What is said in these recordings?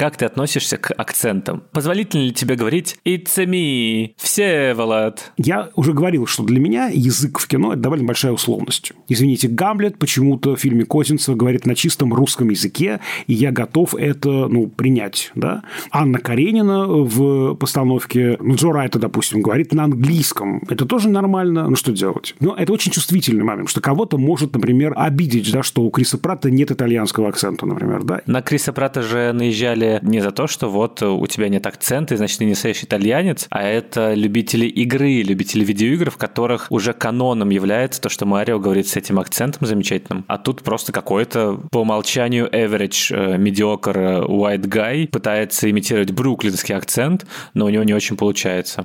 Как ты относишься к акцентам? Позволительно ли тебе говорить «It's me, Всеволод»? Я уже говорил, что для меня язык в кино – это довольно большая условность. Извините, Гамлет почему-то в фильме Козинцева говорит на чистом русском языке, и я готов это ну, принять. Да? Анна Каренина в постановке, ну, Джо Райта, допустим, говорит на английском. Это тоже нормально. Ну, что делать? Но это очень чувствительный момент, что кого-то может, например, обидеть, да, что у Криса Пратта нет итальянского акцента, например. Да? На Криса Пратта же наезжали не за то, что вот у тебя нет акцента, и значит, ты не настоящий итальянец, а это любители игры, любители видеоигр, в которых уже каноном является то, что Марио говорит с этим акцентом замечательным, а тут просто какой-то по умолчанию average, э, mediocre э, white guy пытается имитировать бруклинский акцент, но у него не очень получается.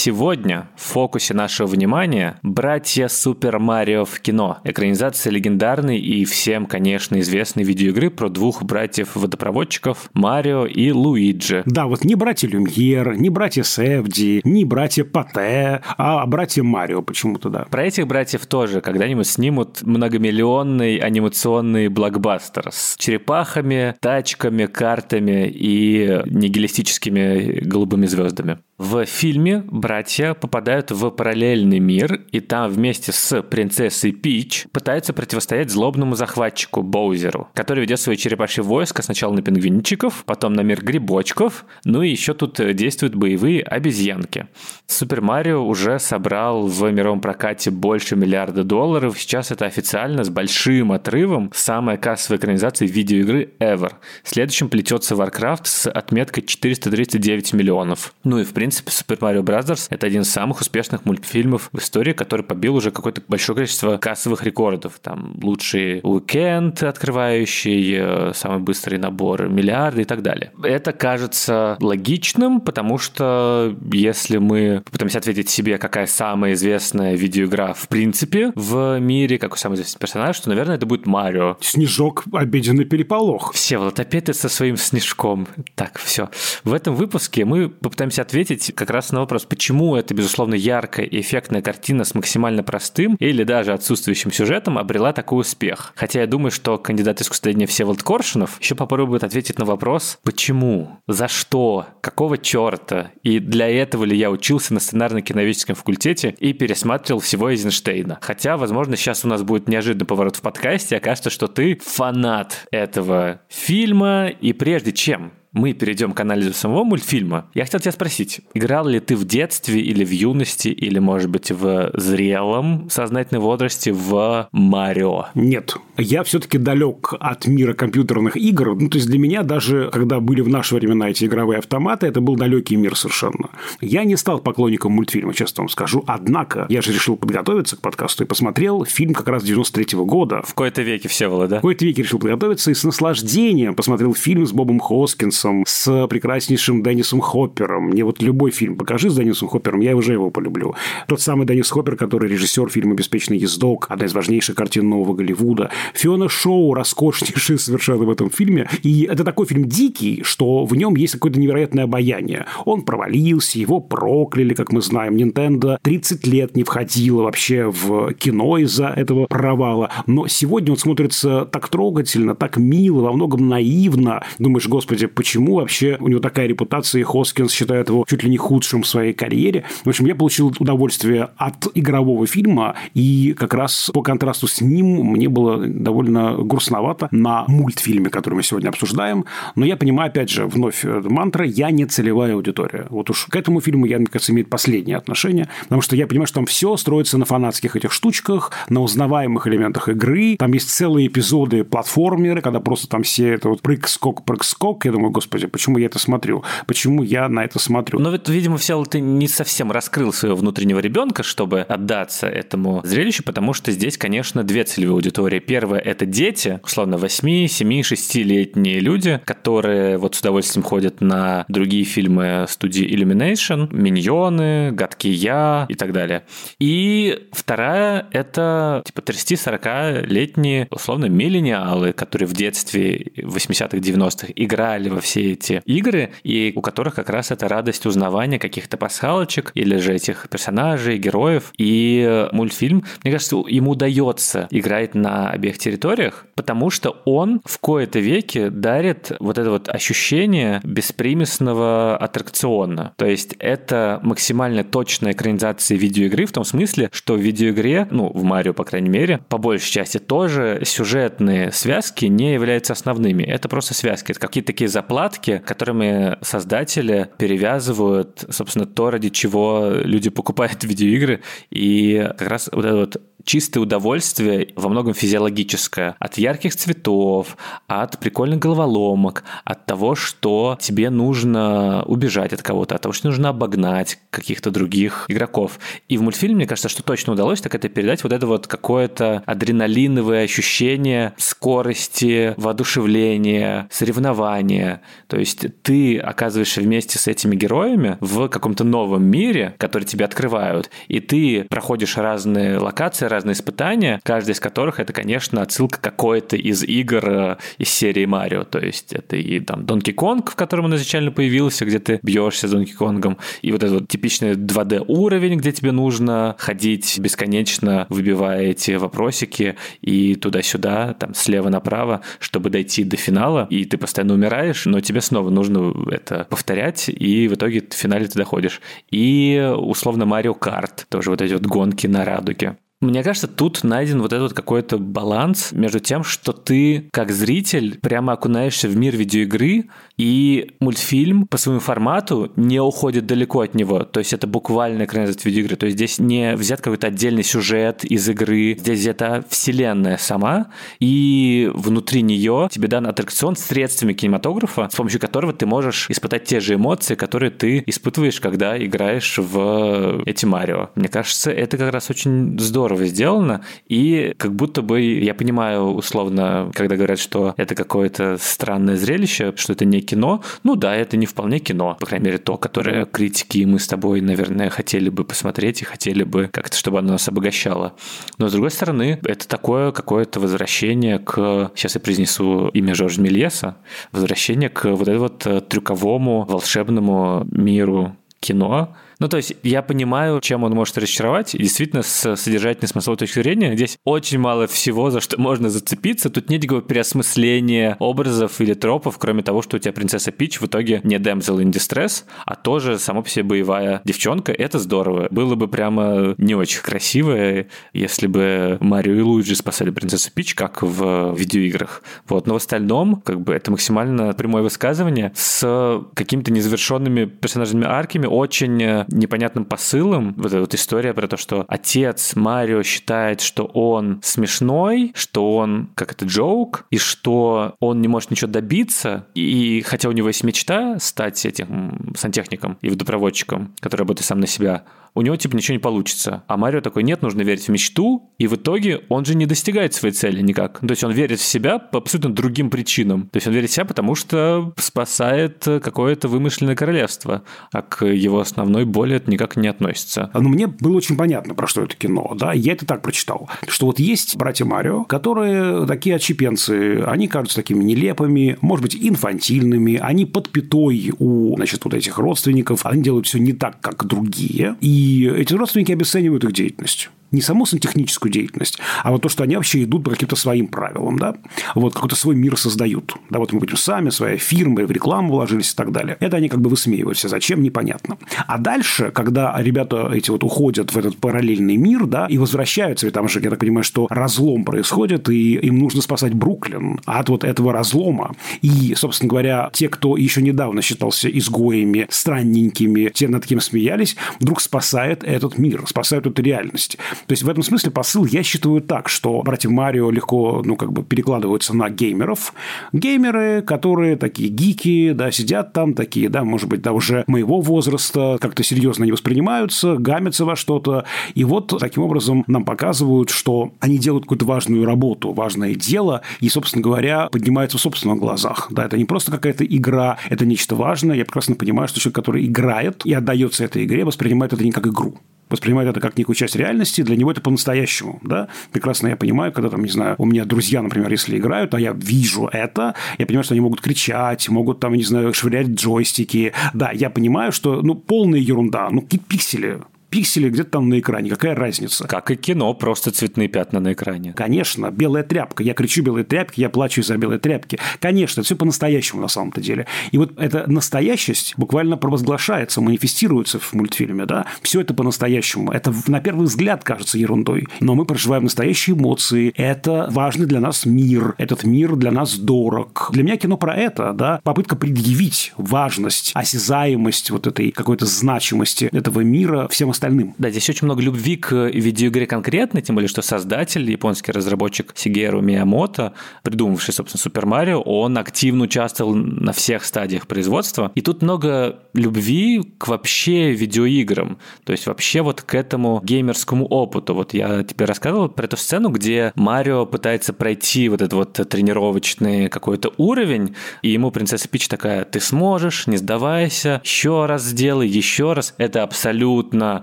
Сегодня в фокусе нашего внимания «Братья Супер Марио в кино». Экранизация легендарной и всем, конечно, известной видеоигры про двух братьев-водопроводчиков Марио и Луиджи. Да, вот не братья Люмьер, не братья Севди, не братья Пате, а братья Марио почему-то, да. Про этих братьев тоже когда-нибудь снимут многомиллионный анимационный блокбастер с черепахами, тачками, картами и нигилистическими голубыми звездами. В фильме братья попадают в параллельный мир, и там вместе с принцессой Пич пытаются противостоять злобному захватчику Боузеру, который ведет свои черепашьи войска сначала на пингвинчиков, потом на мир грибочков, ну и еще тут действуют боевые обезьянки. Супер Марио уже собрал в мировом прокате больше миллиарда долларов, сейчас это официально с большим отрывом самая кассовая экранизация видеоигры ever. Следующим плетется Warcraft с отметкой 439 миллионов. Ну и в принципе Super Mario Bros. Это один из самых успешных мультфильмов в истории, который побил уже какое-то большое количество кассовых рекордов. Там лучший уикенд открывающий, э, самый быстрый набор, миллиарды и так далее. Это кажется логичным, потому что если мы попытаемся ответить себе, какая самая известная видеоигра в принципе в мире, какой самый известный персонаж, то, наверное, это будет Марио. Снежок, обеденный переполох. Все, вот опять со своим снежком. Так, все. В этом выпуске мы попытаемся ответить как раз на вопрос, почему эта, безусловно, яркая и эффектная картина с максимально простым или даже отсутствующим сюжетом обрела такой успех. Хотя я думаю, что кандидат искусствоведения Всеволод Коршунов еще попробует ответить на вопрос, почему, за что, какого черта, и для этого ли я учился на сценарно-киноведческом факультете и пересматривал всего Эйзенштейна. Хотя, возможно, сейчас у нас будет неожиданный поворот в подкасте, окажется, что ты фанат этого фильма, и прежде чем мы перейдем к анализу самого мультфильма, я хотел тебя спросить, играл ли ты в детстве или в юности, или, может быть, в зрелом сознательном возрасте в Марио? Нет. Я все-таки далек от мира компьютерных игр. Ну, то есть, для меня даже, когда были в наши времена эти игровые автоматы, это был далекий мир совершенно. Я не стал поклонником мультфильма, честно вам скажу. Однако, я же решил подготовиться к подкасту и посмотрел фильм как раз 93 -го года. В кои-то веке все было, да? В кои-то веке решил подготовиться и с наслаждением посмотрел фильм с Бобом Хоскинсом Деннисом, с прекраснейшим Деннисом Хоппером. Мне вот любой фильм покажи с Деннисом Хоппером, я уже его полюблю. Тот самый Деннис Хоппер, который режиссер фильма «Беспечный ездок», одна из важнейших картин нового Голливуда. Фиона Шоу роскошнейшая совершенно в этом фильме. И это такой фильм дикий, что в нем есть какое-то невероятное обаяние. Он провалился, его прокляли, как мы знаем. Nintendo 30 лет не входила вообще в кино из-за этого провала. Но сегодня он смотрится так трогательно, так мило, во многом наивно. Думаешь, господи, почему почему вообще у него такая репутация, и Хоскинс считает его чуть ли не худшим в своей карьере. В общем, я получил удовольствие от игрового фильма, и как раз по контрасту с ним мне было довольно грустновато на мультфильме, который мы сегодня обсуждаем. Но я понимаю, опять же, вновь э, мантра, я не целевая аудитория. Вот уж к этому фильму я, мне кажется, имеет последнее отношение, потому что я понимаю, что там все строится на фанатских этих штучках, на узнаваемых элементах игры. Там есть целые эпизоды платформеры, когда просто там все это вот прыг-скок, прыг-скок. Я думаю, господи, почему я это смотрю? Почему я на это смотрю? Но видимо, все ты не совсем раскрыл своего внутреннего ребенка, чтобы отдаться этому зрелищу, потому что здесь, конечно, две целевые аудитории. Первая – это дети, условно, 8, 7, 6-летние люди, которые вот с удовольствием ходят на другие фильмы студии Illumination, «Миньоны», «Гадкий я» и так далее. И вторая – это типа 30-40-летние, условно, миллениалы, которые в детстве 80-х, 90-х играли во все эти игры, и у которых как раз это радость узнавания каких-то пасхалочек или же этих персонажей, героев. И мультфильм, мне кажется, ему удается играть на обеих территориях, потому что он в кои-то веке дарит вот это вот ощущение беспримесного аттракциона. То есть это максимально точная экранизация видеоигры в том смысле, что в видеоигре, ну, в Марио, по крайней мере, по большей части тоже сюжетные связки не являются основными. Это просто связки. Это какие-то такие заплатки, которыми создатели перевязывают, собственно, то, ради чего люди покупают видеоигры. И как раз вот это вот чистое удовольствие, во многом физиологическое, от ярких цветов, от прикольных головоломок, от того, что тебе нужно убежать от кого-то, от того, что нужно обогнать каких-то других игроков. И в мультфильме, мне кажется, что точно удалось, так это передать вот это вот какое-то адреналиновое ощущение скорости, воодушевления, соревнования. То есть ты оказываешься вместе с этими героями в каком-то новом мире, который тебе открывают, и ты проходишь разные локации, разные испытания, каждый из которых это, конечно, отсылка какой-то из игр э, из серии Марио. То есть это и там Донки Конг, в котором он изначально появился, где ты бьешься с Донки Конгом, и вот этот вот типичный 2D уровень, где тебе нужно ходить бесконечно, выбивая эти вопросики и туда-сюда, там слева направо, чтобы дойти до финала, и ты постоянно умираешь, но тебе снова нужно это повторять, и в итоге в финале ты доходишь. И условно Марио Карт, тоже вот эти вот гонки на радуге. Мне кажется, тут найден вот этот какой-то баланс между тем, что ты, как зритель, прямо окунаешься в мир видеоигры, и мультфильм по своему формату не уходит далеко от него. То есть это буквально экранизация видеоигры. То есть здесь не взят какой-то отдельный сюжет из игры, здесь это вселенная сама, и внутри нее тебе дан аттракцион с средствами кинематографа, с помощью которого ты можешь испытать те же эмоции, которые ты испытываешь, когда играешь в эти Марио. Мне кажется, это как раз очень здорово здорово сделано, и как будто бы я понимаю условно, когда говорят, что это какое-то странное зрелище, что это не кино, ну да, это не вполне кино, по крайней мере, то, которое критики и мы с тобой, наверное, хотели бы посмотреть и хотели бы как-то, чтобы оно нас обогащало. Но, с другой стороны, это такое какое-то возвращение к... Сейчас я произнесу имя Жоржа Мельеса. Возвращение к вот этому вот трюковому волшебному миру кино, ну, то есть я понимаю, чем он может разочаровать. И действительно, с содержательной смысловой точки зрения, здесь очень мало всего, за что можно зацепиться. Тут нет никакого переосмысления образов или тропов, кроме того, что у тебя принцесса Пич в итоге не damsel in distress, а тоже само по себе боевая девчонка. Это здорово. Было бы прямо не очень красиво, если бы Марио и Луиджи спасали принцессу Пич, как в видеоиграх. Вот. Но в остальном, как бы, это максимально прямое высказывание с какими-то незавершенными персонажными арками, очень непонятным посылом. Вот эта вот история про то, что отец Марио считает, что он смешной, что он как это джоук, и что он не может ничего добиться. И хотя у него есть мечта стать этим сантехником и водопроводчиком, который работает сам на себя, у него типа ничего не получится. А Марио такой, нет, нужно верить в мечту, и в итоге он же не достигает своей цели никак. То есть он верит в себя по абсолютно другим причинам. То есть он верит в себя, потому что спасает какое-то вымышленное королевство, а к его основной боли это никак не относится. Ну, мне было очень понятно, про что это кино, да, я это так прочитал, что вот есть братья Марио, которые такие отщепенцы, они кажутся такими нелепыми, может быть, инфантильными, они под пятой у, значит, вот этих родственников, они делают все не так, как другие, и эти родственники обесценивают их деятельность не саму сантехническую деятельность, а вот то, что они вообще идут по каким-то своим правилам, да, вот какой-то свой мир создают, да, вот мы будем сами, своя фирма, в рекламу вложились и так далее. Это они как бы высмеивают все, зачем, непонятно. А дальше, когда ребята эти вот уходят в этот параллельный мир, да, и возвращаются, ведь там же, я так понимаю, что разлом происходит, и им нужно спасать Бруклин от вот этого разлома. И, собственно говоря, те, кто еще недавно считался изгоями, странненькими, те над кем смеялись, вдруг спасает этот мир, спасают эту реальность. То есть в этом смысле посыл я считаю так, что братья Марио легко, ну, как бы перекладываются на геймеров. Геймеры, которые такие гики, да, сидят там, такие, да, может быть, да, уже моего возраста, как-то серьезно не воспринимаются, гамятся во что-то. И вот таким образом нам показывают, что они делают какую-то важную работу, важное дело, и, собственно говоря, поднимаются в собственных глазах. Да, это не просто какая-то игра, это нечто важное. Я прекрасно понимаю, что человек, который играет и отдается этой игре, воспринимает это не как игру воспринимает это как некую часть реальности, для него это по-настоящему, да. Прекрасно я понимаю, когда там, не знаю, у меня друзья, например, если играют, а я вижу это, я понимаю, что они могут кричать, могут там, не знаю, швырять джойстики. Да, я понимаю, что, ну, полная ерунда, ну, какие пиксели, пиксели где-то там на экране. Какая разница? Как и кино, просто цветные пятна на экране. Конечно, белая тряпка. Я кричу белые тряпки, я плачу из-за белой тряпки. Конечно, все по-настоящему на самом-то деле. И вот эта настоящесть буквально провозглашается, манифестируется в мультфильме, да. Все это по-настоящему. Это на первый взгляд кажется ерундой, но мы проживаем настоящие эмоции. Это важный для нас мир. Этот мир для нас дорог. Для меня кино про это, да. Попытка предъявить важность, осязаемость вот этой какой-то значимости этого мира всем остальным. Да, здесь очень много любви к видеоигре конкретно, тем более, что создатель, японский разработчик Сигеру Миямото, придумавший, собственно, Супер Марио, он активно участвовал на всех стадиях производства. И тут много любви к вообще видеоиграм, то есть вообще вот к этому геймерскому опыту. Вот я тебе рассказывал про эту сцену, где Марио пытается пройти вот этот вот тренировочный какой-то уровень, и ему принцесса Пич такая, ты сможешь, не сдавайся, еще раз сделай, еще раз. Это абсолютно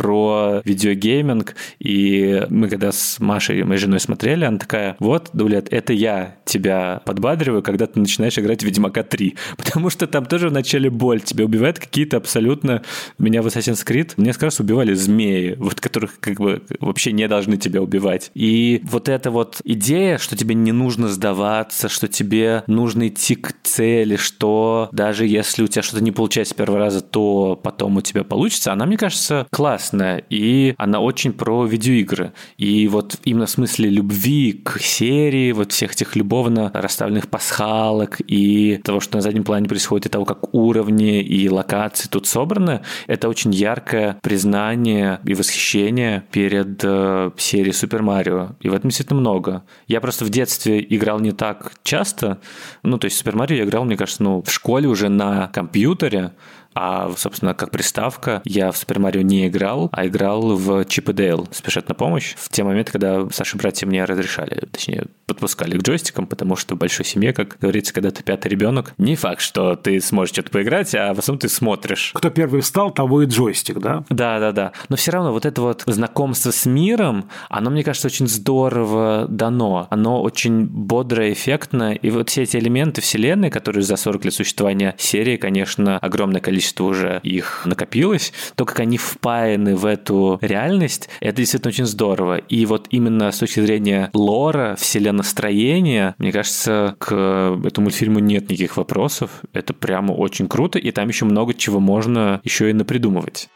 про видеогейминг, и мы когда с Машей, моей женой смотрели, она такая, вот, Дулет, это я тебя подбадриваю, когда ты начинаешь играть в Ведьмака 3, потому что там тоже вначале боль, тебя убивают какие-то абсолютно... Меня в Assassin's Creed несколько раз убивали змеи, вот которых как бы вообще не должны тебя убивать. И вот эта вот идея, что тебе не нужно сдаваться, что тебе нужно идти к цели, что даже если у тебя что-то не получается с первого раза, то потом у тебя получится, она, мне кажется, классная классная, и она очень про видеоигры. И вот именно в смысле любви к серии, вот всех этих любовно расставленных пасхалок и того, что на заднем плане происходит, и того, как уровни и локации тут собраны, это очень яркое признание и восхищение перед э, серией Супер Марио. И в этом действительно много. Я просто в детстве играл не так часто. Ну, то есть Супер Марио я играл, мне кажется, ну, в школе уже на компьютере, а, собственно, как приставка я в Супер Марио не играл, а играл в Чип и Дейл «Спешат на помощь» в те моменты, когда Саша братья мне разрешали, точнее, подпускали к джойстикам, потому что в большой семье, как говорится, когда ты пятый ребенок, не факт, что ты сможешь что-то поиграть, а в основном ты смотришь. Кто первый встал, того и джойстик, да? Да, да, да. Но все равно вот это вот знакомство с миром, оно, мне кажется, очень здорово дано. Оно очень бодрое, эффектно. И вот все эти элементы вселенной, которые за 40 лет существования серии, конечно, огромное количество количество уже их накопилось, то, как они впаяны в эту реальность, это действительно очень здорово. И вот именно с точки зрения лора, вселенностроения, мне кажется, к этому мультфильму нет никаких вопросов. Это прямо очень круто, и там еще много чего можно еще и напридумывать.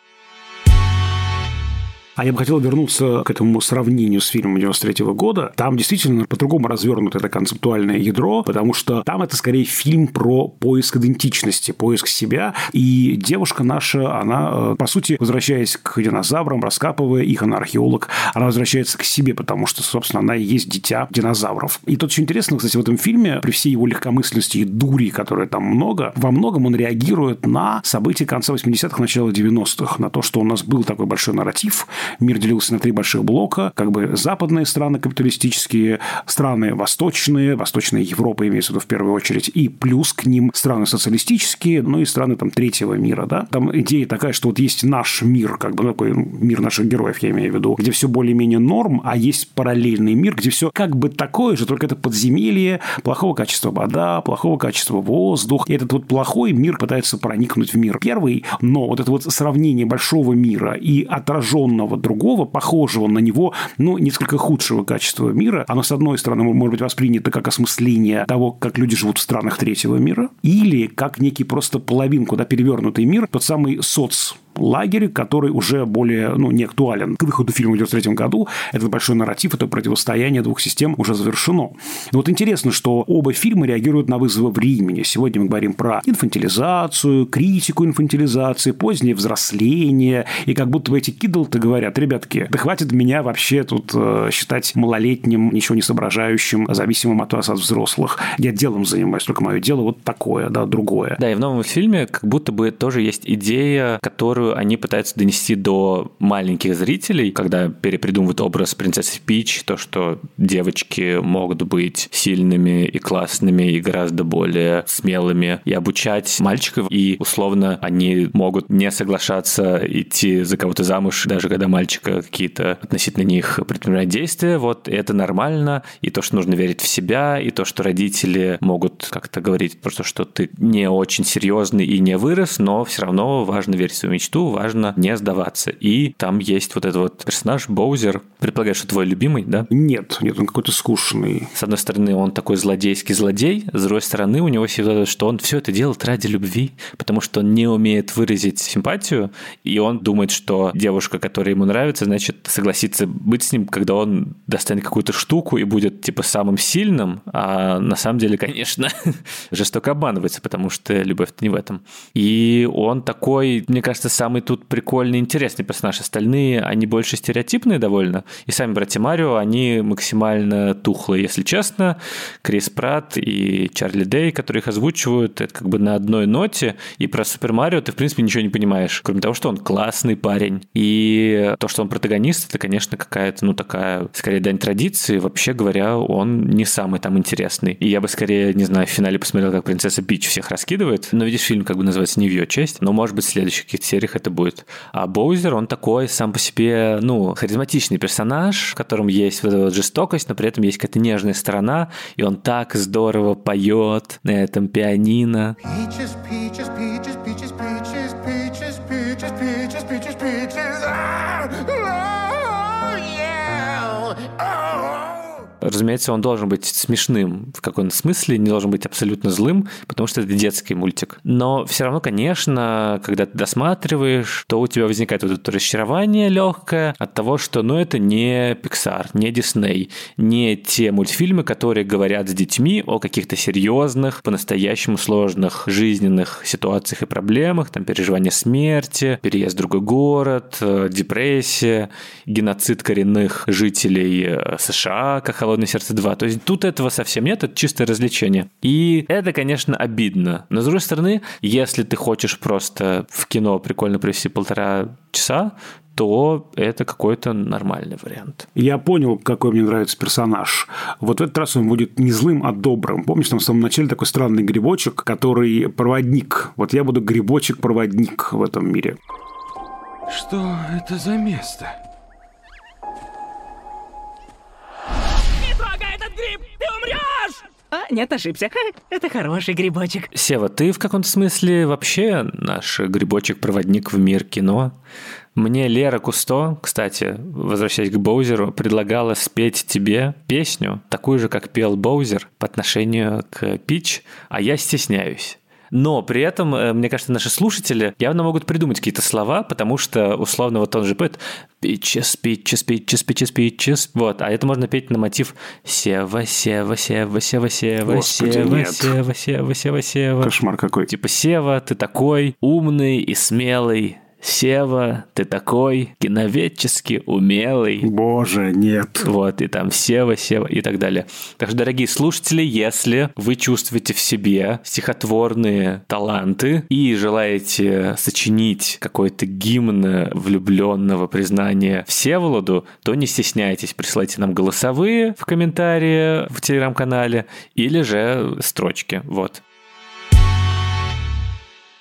А я бы хотел вернуться к этому сравнению с фильмом 93 года. Там действительно по-другому развернуто это концептуальное ядро, потому что там это скорее фильм про поиск идентичности, поиск себя. И девушка наша, она, э, по сути, возвращаясь к динозаврам, раскапывая их, она археолог, она возвращается к себе, потому что, собственно, она и есть дитя динозавров. И тут очень интересно, кстати, в этом фильме, при всей его легкомысленности и дури, которой там много, во многом он реагирует на события конца 80-х, начала 90-х, на то, что у нас был такой большой нарратив, мир делился на три больших блока, как бы западные страны капиталистические, страны восточные, Восточная Европа имеется в виду в первую очередь, и плюс к ним страны социалистические, ну и страны там третьего мира, да. Там идея такая, что вот есть наш мир, как бы ну, такой мир наших героев, я имею в виду, где все более-менее норм, а есть параллельный мир, где все как бы такое же, только это подземелье, плохого качества вода, плохого качества воздух. И этот вот плохой мир пытается проникнуть в мир первый, но вот это вот сравнение большого мира и отраженного одного другого, похожего на него, но несколько худшего качества мира, оно, с одной стороны, может быть воспринято как осмысление того, как люди живут в странах третьего мира, или как некий просто половинку, да, перевернутый мир, тот самый соц лагерь, который уже более, ну, не актуален. К выходу фильма в 93 году этот большой нарратив, это противостояние двух систем уже завершено. Но вот интересно, что оба фильма реагируют на вызовы времени. Сегодня мы говорим про инфантилизацию, критику инфантилизации, позднее взросление, и как будто бы эти кидалты говорят, ребятки, да хватит меня вообще тут э, считать малолетним, ничего не соображающим, зависимым от вас, от взрослых. Я делом занимаюсь, только мое дело вот такое, да, другое. Да, и в новом фильме как будто бы тоже есть идея, которую они пытаются донести до маленьких зрителей, когда перепридумывают образ принцессы Пич, то, что девочки могут быть сильными и классными, и гораздо более смелыми, и обучать мальчиков, и условно они могут не соглашаться идти за кого-то замуж, даже когда мальчика какие-то относительно них предпринимать действия, вот это нормально, и то, что нужно верить в себя, и то, что родители могут как-то говорить просто, что ты не очень серьезный и не вырос, но все равно важно верить в свою мечту, важно не сдаваться. И там есть вот этот вот персонаж Боузер, предполагаю, что твой любимый, да? Нет, нет, он какой-то скучный. С одной стороны, он такой злодейский злодей, с другой стороны, у него всегда, что он все это делает ради любви, потому что он не умеет выразить симпатию, и он думает, что девушка, которая ему нравится, значит, согласится быть с ним, когда он достанет какую-то штуку и будет, типа, самым сильным, а на самом деле, конечно, жестоко обманывается, потому что любовь-то не в этом. И он такой, мне кажется, самый тут прикольный, интересный персонаж. Остальные, они больше стереотипные довольно. И сами братья Марио, они максимально тухлые, если честно. Крис Пратт и Чарли Дэй, которые их озвучивают, это как бы на одной ноте. И про Супер Марио ты, в принципе, ничего не понимаешь, кроме того, что он классный парень. И то, что он протагонист, это, конечно, какая-то, ну, такая, скорее, дань традиции. Вообще говоря, он не самый там интересный. И я бы скорее, не знаю, в финале посмотрел, как принцесса Пич всех раскидывает. Но видишь, фильм как бы называется не в ее честь, но, может быть, в следующих каких-то сериях это будет. А Боузер, он такой сам по себе, ну, харизматичный персонаж, в котором есть вот эта вот жестокость, но при этом есть какая-то нежная сторона, и он так здорово поет на этом пианино. Peaches, peaches, peaches, peaches, разумеется, он должен быть смешным в каком-то смысле, не должен быть абсолютно злым, потому что это детский мультик. Но все равно, конечно, когда ты досматриваешь, то у тебя возникает вот это разочарование легкое от того, что, ну, это не Pixar, не Disney, не те мультфильмы, которые говорят с детьми о каких-то серьезных, по-настоящему сложных жизненных ситуациях и проблемах, там, переживание смерти, переезд в другой город, э, депрессия, геноцид коренных жителей э, США, как «Холодное сердце 2». То есть тут этого совсем нет, это чистое развлечение. И это, конечно, обидно. Но, с другой стороны, если ты хочешь просто в кино прикольно провести полтора часа, то это какой-то нормальный вариант. Я понял, какой мне нравится персонаж. Вот в этот раз он будет не злым, а добрым. Помнишь, там в самом начале такой странный грибочек, который проводник. Вот я буду грибочек-проводник в этом мире. Что это за место? А, нет, ошибся. Это хороший грибочек. Сева, ты в каком-то смысле вообще наш грибочек-проводник в мир кино. Мне Лера Кусто, кстати, возвращаясь к Боузеру, предлагала спеть тебе песню, такую же, как пел Боузер, по отношению к Пич, а я стесняюсь. Но при этом, э, мне кажется, наши слушатели явно могут придумать какие-то слова, потому что, условно, вот он же поет «Питчес, питчес, питчес, питчес, питчес». Вот, а это можно петь на мотив «Сева, Сева, Сева, Сева, Сева, Сева, Сева, Сева, Сева, Сева». Кошмар какой. Типа «Сева, ты такой умный и смелый, Сева, ты такой киноведчески умелый. Боже, нет. Вот, и там Сева, Сева и так далее. Так что, дорогие слушатели, если вы чувствуете в себе стихотворные таланты и желаете сочинить какой-то гимн влюбленного признания Всеволоду, то не стесняйтесь, присылайте нам голосовые в комментарии в телеграм-канале или же строчки. Вот.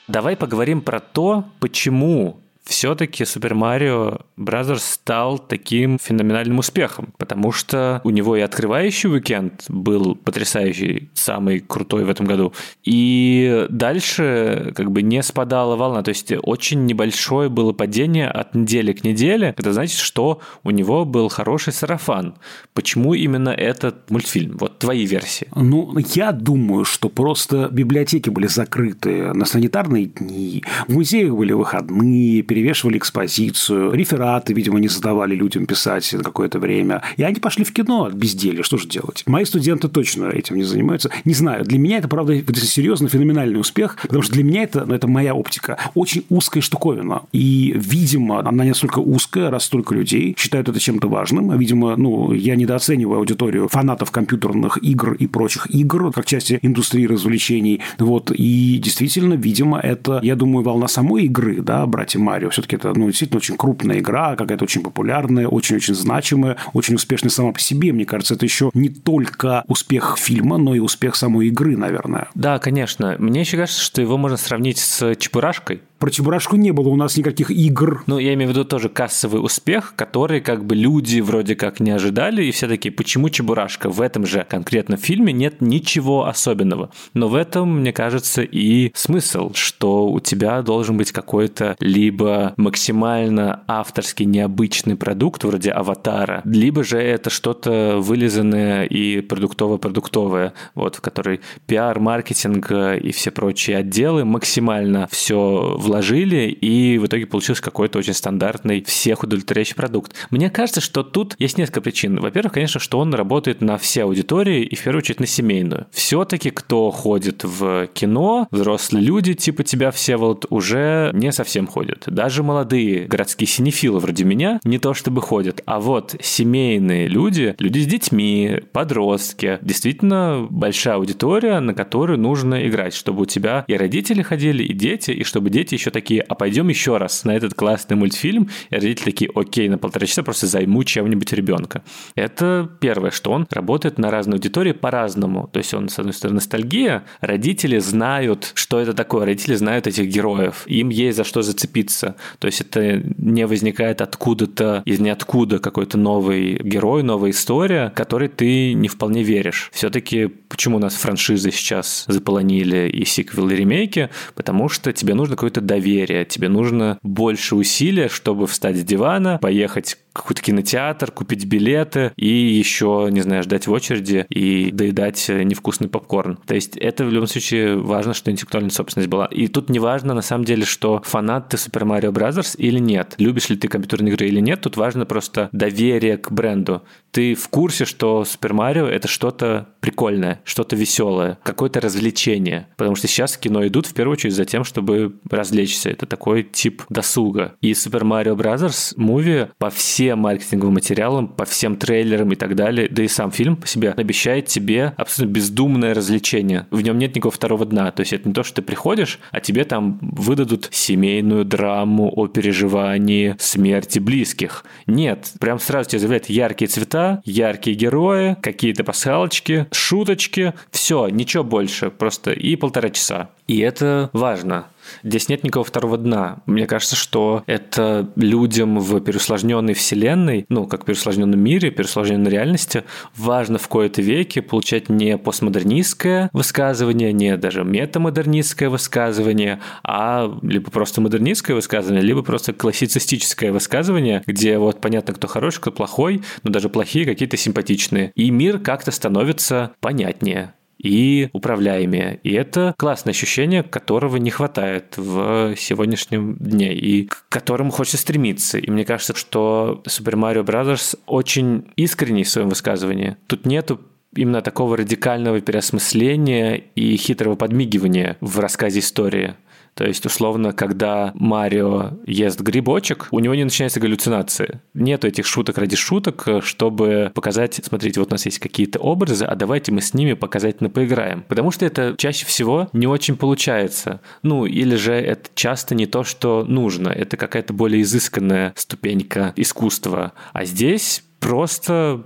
Давай поговорим про то, почему все-таки Super Mario Bros. стал таким феноменальным успехом, потому что у него и открывающий уикенд был потрясающий, самый крутой в этом году, и дальше как бы не спадала волна, то есть очень небольшое было падение от недели к неделе, это значит, что у него был хороший сарафан. Почему именно этот мультфильм? Вот твои версии. Ну, я думаю, что просто библиотеки были закрыты на санитарные дни, в музеях были выходные, перевешивали экспозицию, рефераты, видимо, не задавали людям писать на какое-то время. И они пошли в кино от безделья. Что же делать? Мои студенты точно этим не занимаются. Не знаю, для меня это, правда, серьезно феноменальный успех, потому что для меня это, ну, это моя оптика, очень узкая штуковина. И, видимо, она не настолько узкая, раз столько людей считают это чем-то важным. Видимо, ну, я недооцениваю аудиторию фанатов компьютерных игр и прочих игр, как части индустрии развлечений. Вот. И действительно, видимо, это, я думаю, волна самой игры, да, братья Марио. Все-таки это, ну, действительно очень крупная игра, какая-то очень популярная, очень-очень значимая, очень успешная сама по себе. Мне кажется, это еще не только успех фильма, но и успех самой игры, наверное. Да, конечно. Мне еще кажется, что его можно сравнить с Чебурашкой. Про Чебурашку не было у нас никаких игр. Ну, я имею в виду тоже кассовый успех, который как бы люди вроде как не ожидали, и все такие, почему Чебурашка? В этом же конкретном фильме нет ничего особенного. Но в этом, мне кажется, и смысл, что у тебя должен быть какой-то либо максимально авторский необычный продукт, вроде «Аватара», либо же это что-то вылизанное и продуктово-продуктовое, вот, в который пиар, маркетинг и все прочие отделы максимально все вложили вложили, и в итоге получился какой-то очень стандартный, всех удовлетворяющий продукт. Мне кажется, что тут есть несколько причин. Во-первых, конечно, что он работает на все аудитории, и в первую очередь на семейную. Все-таки, кто ходит в кино, взрослые люди, типа тебя, все вот уже не совсем ходят. Даже молодые городские синефилы вроде меня не то чтобы ходят, а вот семейные люди, люди с детьми, подростки, действительно большая аудитория, на которую нужно играть, чтобы у тебя и родители ходили, и дети, и чтобы дети еще такие, а пойдем еще раз на этот классный мультфильм, и родители такие, окей, на полтора часа просто займу чем-нибудь ребенка. Это первое, что он работает на разной аудитории по-разному. То есть он, с одной стороны, ностальгия, родители знают, что это такое, родители знают этих героев, им есть за что зацепиться. То есть это не возникает откуда-то, из ниоткуда какой-то новый герой, новая история, которой ты не вполне веришь. Все-таки почему у нас франшизы сейчас заполонили и сиквелы, и ремейки? Потому что тебе нужно какой-то доверие, тебе нужно больше усилия, чтобы встать с дивана, поехать какой-то кинотеатр, купить билеты и еще, не знаю, ждать в очереди и доедать невкусный попкорн. То есть это в любом случае важно, что интеллектуальная собственность была. И тут не важно на самом деле, что фанат ты Super Mario Bros. или нет. Любишь ли ты компьютерные игры или нет, тут важно просто доверие к бренду. Ты в курсе, что Super Mario это что-то прикольное, что-то веселое, какое-то развлечение. Потому что сейчас кино идут в первую очередь за тем, чтобы развлечься. Это такой тип досуга. И Super Mario Bros. Movie по всем всем маркетинговым материалам, по всем трейлерам и так далее, да и сам фильм по себе обещает тебе абсолютно бездумное развлечение. В нем нет никакого второго дна. То есть это не то, что ты приходишь, а тебе там выдадут семейную драму о переживании смерти близких. Нет, прям сразу тебе заявляют яркие цвета, яркие герои, какие-то пасхалочки, шуточки, все, ничего больше, просто и полтора часа. И это важно. Здесь нет никакого второго дна. Мне кажется, что это людям в переусложненной вселенной, ну, как в переусложненном мире, переусложненной реальности, важно в кои-то веке получать не постмодернистское высказывание, не даже метамодернистское высказывание, а либо просто модернистское высказывание, либо просто классицистическое высказывание, где вот понятно, кто хороший, кто плохой, но даже плохие какие-то симпатичные. И мир как-то становится понятнее и управляемые. И это классное ощущение, которого не хватает в сегодняшнем дне и к которому хочется стремиться. И мне кажется, что Super Mario Bros. очень искренний в своем высказывании. Тут нету именно такого радикального переосмысления и хитрого подмигивания в рассказе истории. То есть, условно, когда Марио ест грибочек, у него не начинается галлюцинации. Нету этих шуток ради шуток, чтобы показать, смотрите, вот у нас есть какие-то образы, а давайте мы с ними показательно поиграем. Потому что это чаще всего не очень получается. Ну, или же это часто не то, что нужно. Это какая-то более изысканная ступенька искусства. А здесь просто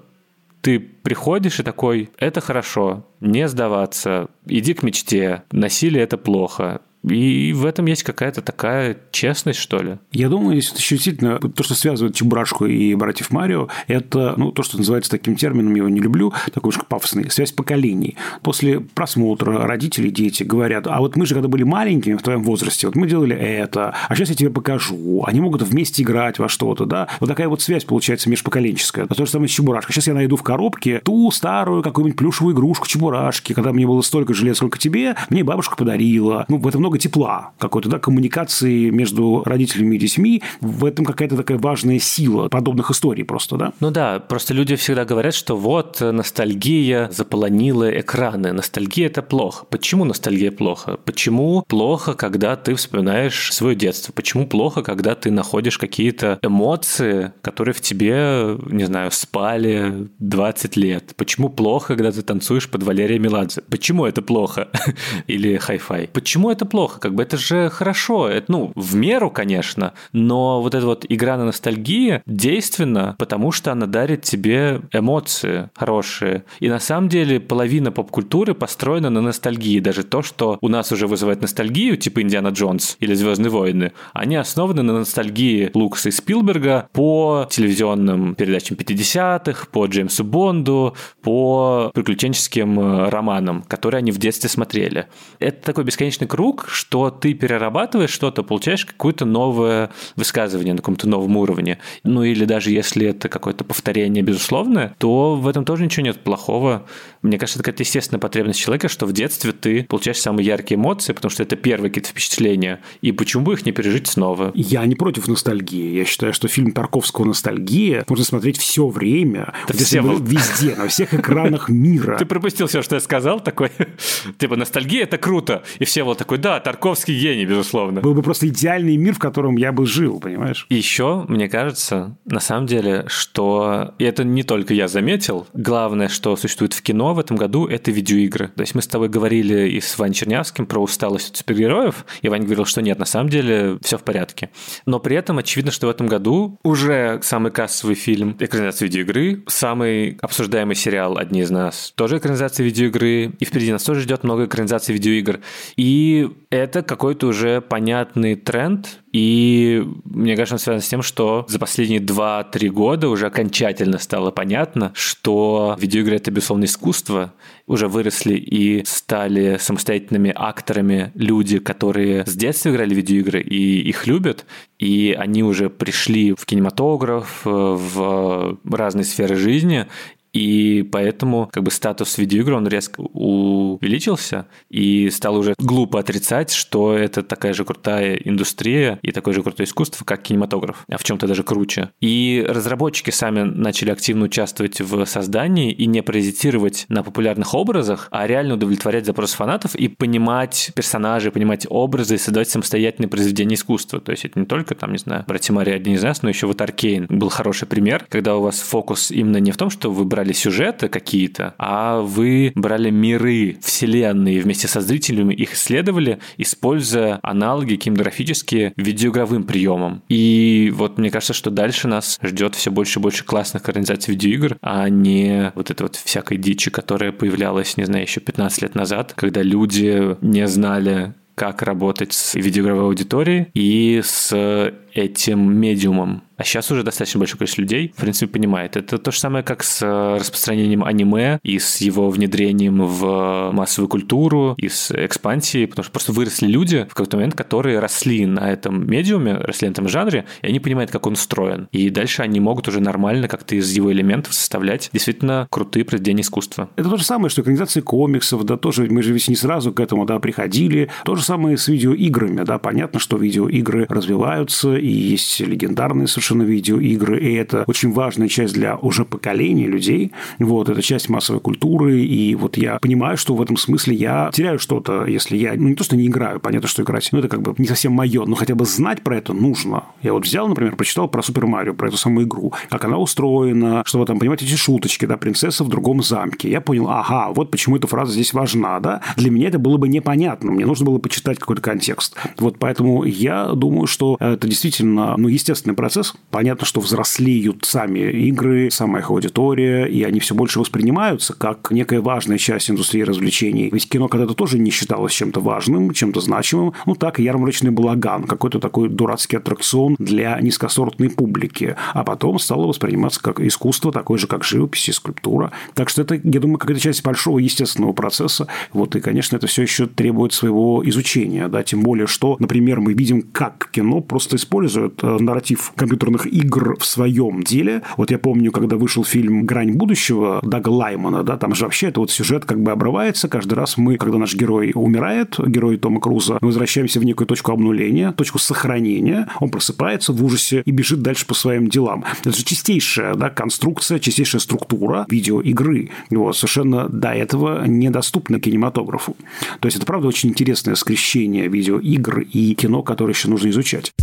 ты приходишь и такой, это хорошо, не сдаваться, иди к мечте, насилие это плохо, и в этом есть какая-то такая честность, что ли. Я думаю, здесь действительно то, что связывает Чебурашку и братьев Марио, это ну, то, что называется таким термином, я его не люблю, такой уж пафосный, связь поколений. После просмотра родители, дети говорят, а вот мы же, когда были маленькими в твоем возрасте, вот мы делали это, а сейчас я тебе покажу. Они могут вместе играть во что-то, да? Вот такая вот связь получается межпоколенческая. А то же самое с Чебурашкой. Сейчас я найду в коробке ту старую какую-нибудь плюшевую игрушку Чебурашки, когда мне было столько же лет, сколько тебе, мне бабушка подарила. Ну, в этом много тепла какой-то, да, коммуникации между родителями и детьми. В этом какая-то такая важная сила подобных историй просто, да? Ну да, просто люди всегда говорят, что вот ностальгия заполонила экраны. Ностальгия – это плохо. Почему ностальгия плохо? Почему плохо, когда ты вспоминаешь свое детство? Почему плохо, когда ты находишь какие-то эмоции, которые в тебе, не знаю, спали 20 лет? Почему плохо, когда ты танцуешь под Валерия Меладзе? Почему это плохо? Или хай-фай? Почему это плохо? Как бы это же хорошо. Это, ну, в меру, конечно, но вот эта вот игра на ностальгии действенна, потому что она дарит тебе эмоции хорошие. И на самом деле половина поп-культуры построена на ностальгии. Даже то, что у нас уже вызывает ностальгию, типа Индиана Джонс или Звездные войны, они основаны на ностальгии Лукаса и Спилберга по телевизионным передачам 50-х, по Джеймсу Бонду, по приключенческим э, романам, которые они в детстве смотрели. Это такой бесконечный круг, что ты перерабатываешь что-то, получаешь какое-то новое высказывание на каком-то новом уровне. Ну или даже если это какое-то повторение безусловное, то в этом тоже ничего нет плохого. Мне кажется, это какая-то естественная потребность человека, что в детстве ты получаешь самые яркие эмоции, потому что это первые какие-то впечатления. И почему бы их не пережить снова? Я не против ностальгии. Я считаю, что фильм Тарковского «Ностальгия» можно смотреть все время, все везде, на всех экранах мира. Ты пропустил все, что я сказал, такой, типа, ностальгия – это круто. И все вот такой, да, Тарковский гений, безусловно. Был бы просто идеальный мир, в котором я бы жил, понимаешь? И еще, мне кажется, на самом деле, что, и это не только я заметил, главное, что существует в кино в этом году, это видеоигры. То есть мы с тобой говорили и с Ваней Чернявским про усталость от супергероев, и Ваня говорил, что нет, на самом деле все в порядке. Но при этом очевидно, что в этом году уже самый кассовый фильм экранизация видеоигры, самый обсуждаемый сериал «Одни из нас» тоже экранизация видеоигры, и впереди нас тоже ждет много экранизаций видеоигр. И это какой-то уже понятный тренд, и мне кажется, он связан с тем, что за последние 2-3 года уже окончательно стало понятно, что видеоигры — это, безусловно, искусство. Уже выросли и стали самостоятельными акторами люди, которые с детства играли в видеоигры и их любят. И они уже пришли в кинематограф, в разные сферы жизни, и поэтому как бы статус видеоигр, он резко увеличился и стал уже глупо отрицать, что это такая же крутая индустрия и такое же крутое искусство, как кинематограф, а в чем-то даже круче. И разработчики сами начали активно участвовать в создании и не паразитировать на популярных образах, а реально удовлетворять запросы фанатов и понимать персонажей, понимать образы и создавать самостоятельные произведения искусства. То есть это не только, там, не знаю, братья Мария один из нас, но еще вот Аркейн был хороший пример, когда у вас фокус именно не в том, что вы брали брали сюжеты какие-то, а вы брали миры, вселенные, вместе со зрителями их исследовали, используя аналоги кинематографические видеоигровым приемом. И вот мне кажется, что дальше нас ждет все больше и больше классных организаций видеоигр, а не вот этой вот всякой дичи, которая появлялась, не знаю, еще 15 лет назад, когда люди не знали, как работать с видеоигровой аудиторией и с этим медиумом. А сейчас уже достаточно большое количество людей, в принципе, понимает. Это то же самое, как с э, распространением аниме и с его внедрением в массовую культуру и с экспансией, потому что просто выросли люди в какой-то момент, которые росли на этом медиуме, росли на этом жанре, и они понимают, как он устроен. И дальше они могут уже нормально как-то из его элементов составлять действительно крутые произведения искусства. Это то же самое, что экранизации комиксов, да, тоже мы же ведь не сразу к этому, да, приходили. То же самое с видеоиграми, да, понятно, что видеоигры развиваются, и есть легендарные совершенно видеоигры, и это очень важная часть для уже поколения людей. Вот, это часть массовой культуры, и вот я понимаю, что в этом смысле я теряю что-то, если я, ну, не то, что не играю, понятно, что играть, но это как бы не совсем мое, но хотя бы знать про это нужно. Я вот взял, например, прочитал про Супер Марио, про эту самую игру, как она устроена, чтобы там понимать эти шуточки, да, принцесса в другом замке. Я понял, ага, вот почему эта фраза здесь важна, да. Для меня это было бы непонятно, мне нужно было почитать какой-то контекст. Вот поэтому я думаю, что это действительно, ну, естественный процесс. Понятно, что взрослеют сами игры, сама их аудитория, и они все больше воспринимаются как некая важная часть индустрии развлечений. Ведь кино когда-то тоже не считалось чем-то важным, чем-то значимым. Ну, так, ярмарочный балаган, какой-то такой дурацкий аттракцион для низкосортной публики. А потом стало восприниматься как искусство, такое же, как живопись и скульптура. Так что это, я думаю, какая-то часть большого естественного процесса. Вот, и, конечно, это все еще требует своего изучения, да, тем более, что, например, мы видим, как кино просто использует э, нарратив компьютерных компьютерных игр в своем деле. Вот я помню, когда вышел фильм «Грань будущего» Дага Лаймана, да, там же вообще это вот сюжет как бы обрывается. Каждый раз мы, когда наш герой умирает, герой Тома Круза, мы возвращаемся в некую точку обнуления, точку сохранения. Он просыпается в ужасе и бежит дальше по своим делам. Это же чистейшая да, конструкция, чистейшая структура видеоигры. Вот, совершенно до этого недоступна кинематографу. То есть это, правда, очень интересное скрещение видеоигр и кино, которое еще нужно изучать.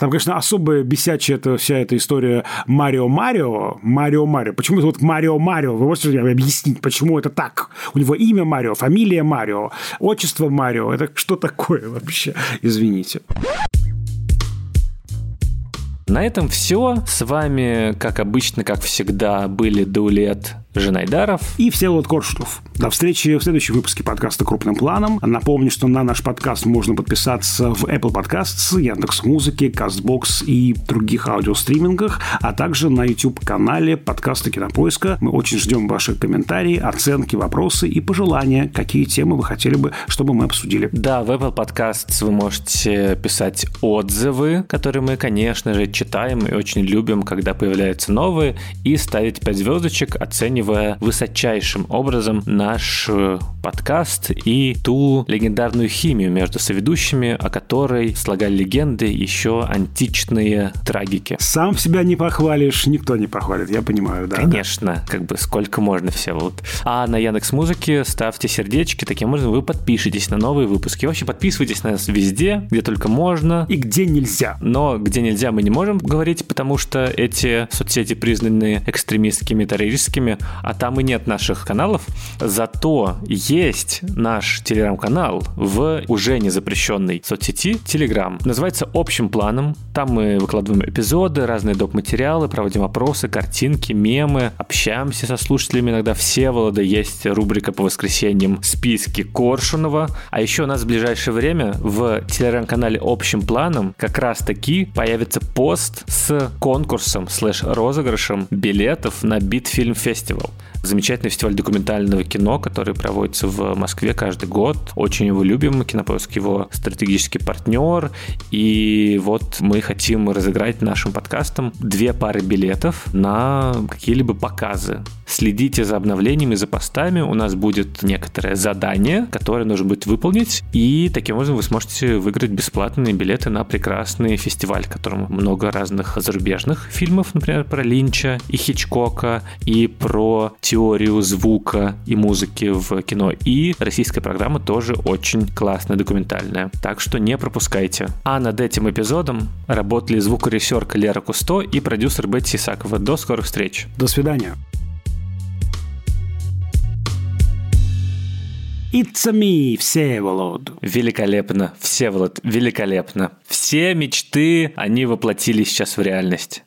Там, конечно, особая бесячая это вся эта история Марио Марио. Марио Марио. Почему вот Марио Марио? Вы можете объяснить, почему это так? У него имя Марио, фамилия Марио, отчество Марио. Это что такое вообще? Извините. На этом все. С вами, как обычно, как всегда, были Даулет Женайдаров и Всеволод Коршунов. До встречи в следующем выпуске подкаста «Крупным планом». Напомню, что на наш подкаст можно подписаться в Apple Podcasts, Яндекс.Музыке, Castbox и других аудиостримингах, а также на YouTube-канале подкаста «Кинопоиска». Мы очень ждем ваши комментарии, оценки, вопросы и пожелания, какие темы вы хотели бы, чтобы мы обсудили. Да, в Apple Podcasts вы можете писать отзывы, которые мы, конечно же, читаем и очень любим, когда появляются новые, и ставить 5 звездочек, оценивать оценивая высочайшим образом наш э, подкаст и ту легендарную химию между соведущими, о которой слагали легенды еще античные трагики. Сам себя не похвалишь, никто не похвалит, я понимаю, да. Конечно, как бы сколько можно все вот. А на Яндекс Музыке ставьте сердечки, таким образом вы подпишетесь на новые выпуски. Вообще подписывайтесь на нас везде, где только можно. И где нельзя. Но где нельзя мы не можем говорить, потому что эти соцсети признаны экстремистскими, террористскими, а там и нет наших каналов. Зато есть наш телеграм-канал в уже не запрещенной соцсети Телеграм. Называется «Общим планом». Там мы выкладываем эпизоды, разные доп. материалы, проводим опросы, картинки, мемы, общаемся со слушателями. Иногда все Волода есть рубрика по воскресеньям «Списки Коршунова». А еще у нас в ближайшее время в телеграм-канале «Общим планом» как раз таки появится пост с конкурсом слэш-розыгрышем билетов на Битфильм Фестивал фестивал. Замечательный фестиваль документального кино, который проводится в Москве каждый год. Очень его любим. Кинопоиск его стратегический партнер. И вот мы хотим разыграть нашим подкастом две пары билетов на какие-либо показы. Следите за обновлениями, за постами. У нас будет некоторое задание, которое нужно будет выполнить. И таким образом вы сможете выиграть бесплатные билеты на прекрасный фестиваль, котором много разных зарубежных фильмов, например, про Линча и Хичкока, и про теорию звука и музыки в кино. И российская программа тоже очень классная, документальная. Так что не пропускайте. А над этим эпизодом работали звукорежиссерка Лера Кусто и продюсер Бетти Исакова. До скорых встреч. До свидания. It's a me, Всеволод. Великолепно, Всеволод, великолепно. Все мечты, они воплотились сейчас в реальность.